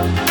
Bye.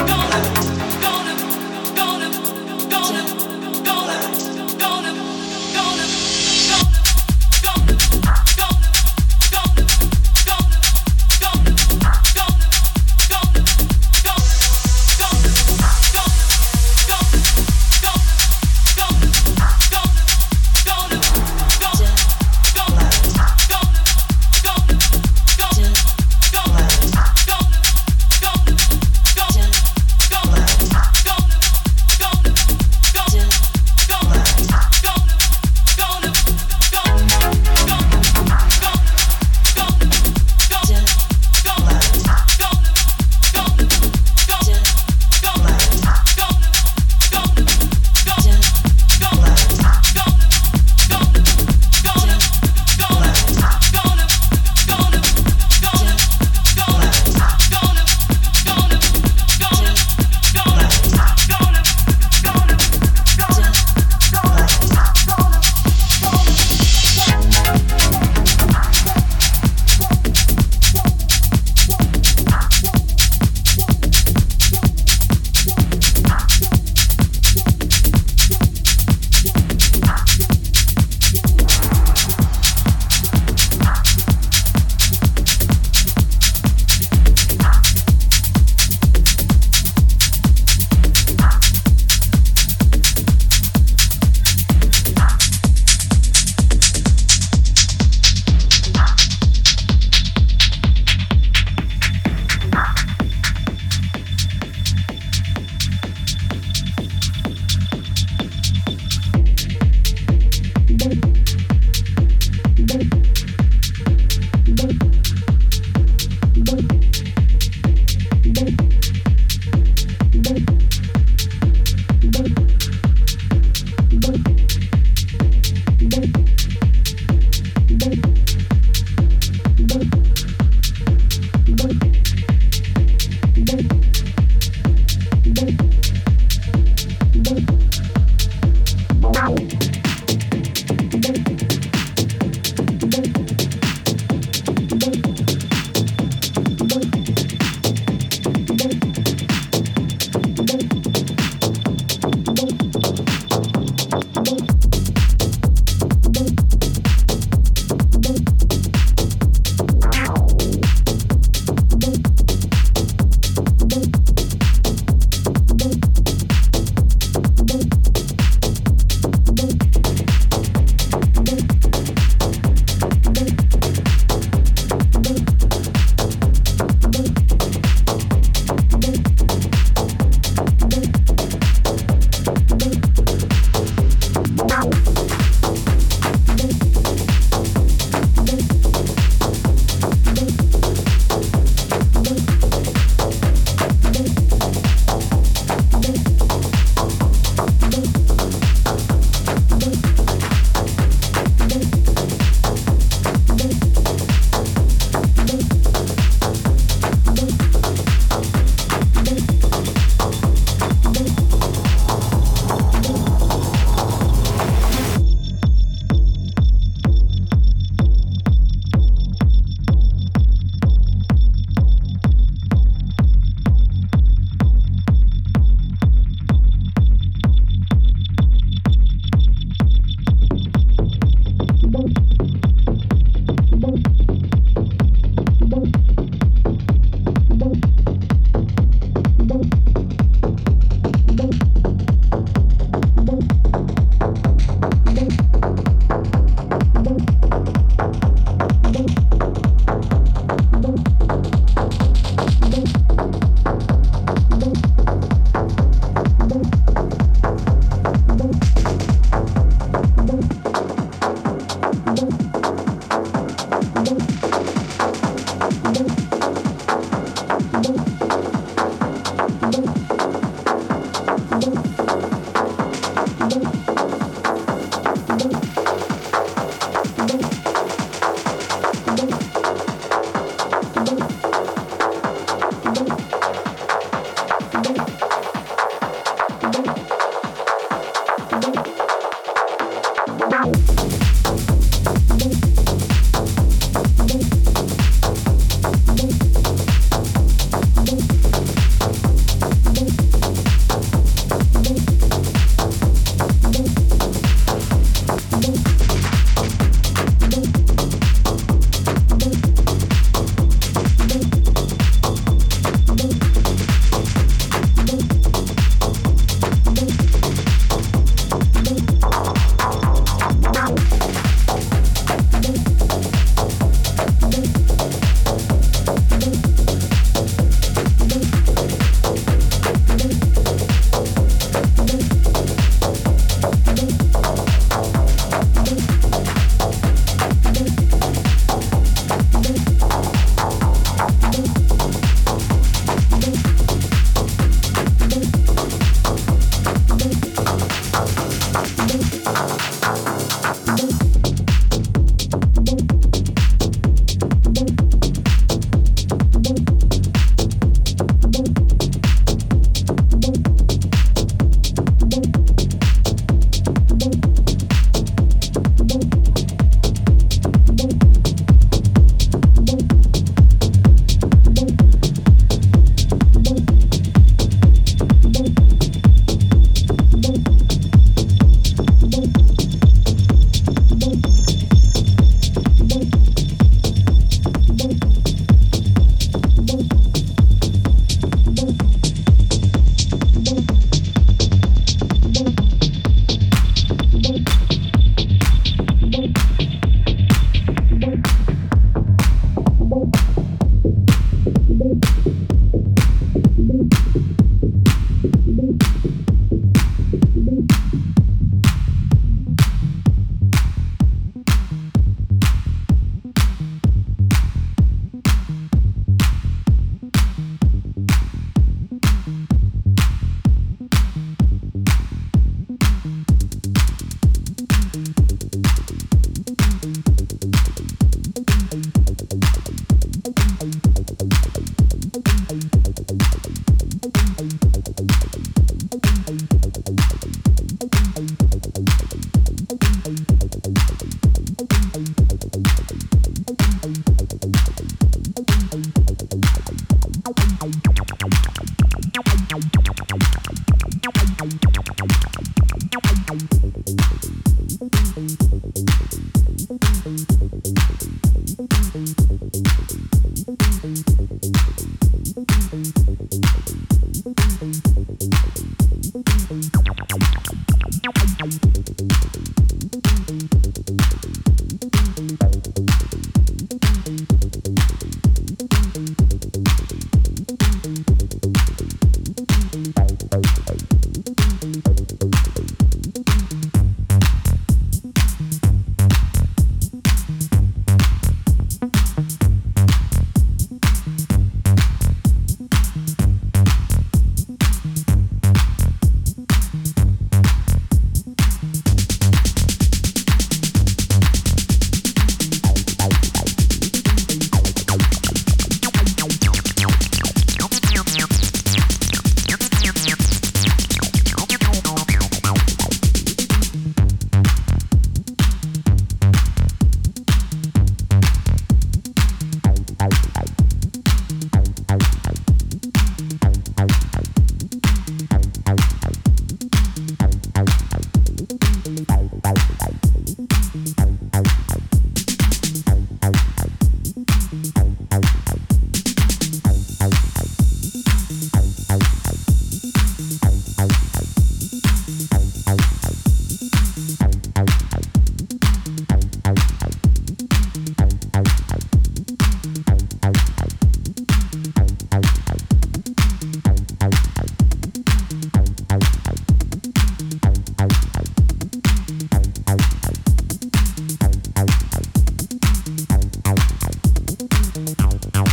Now.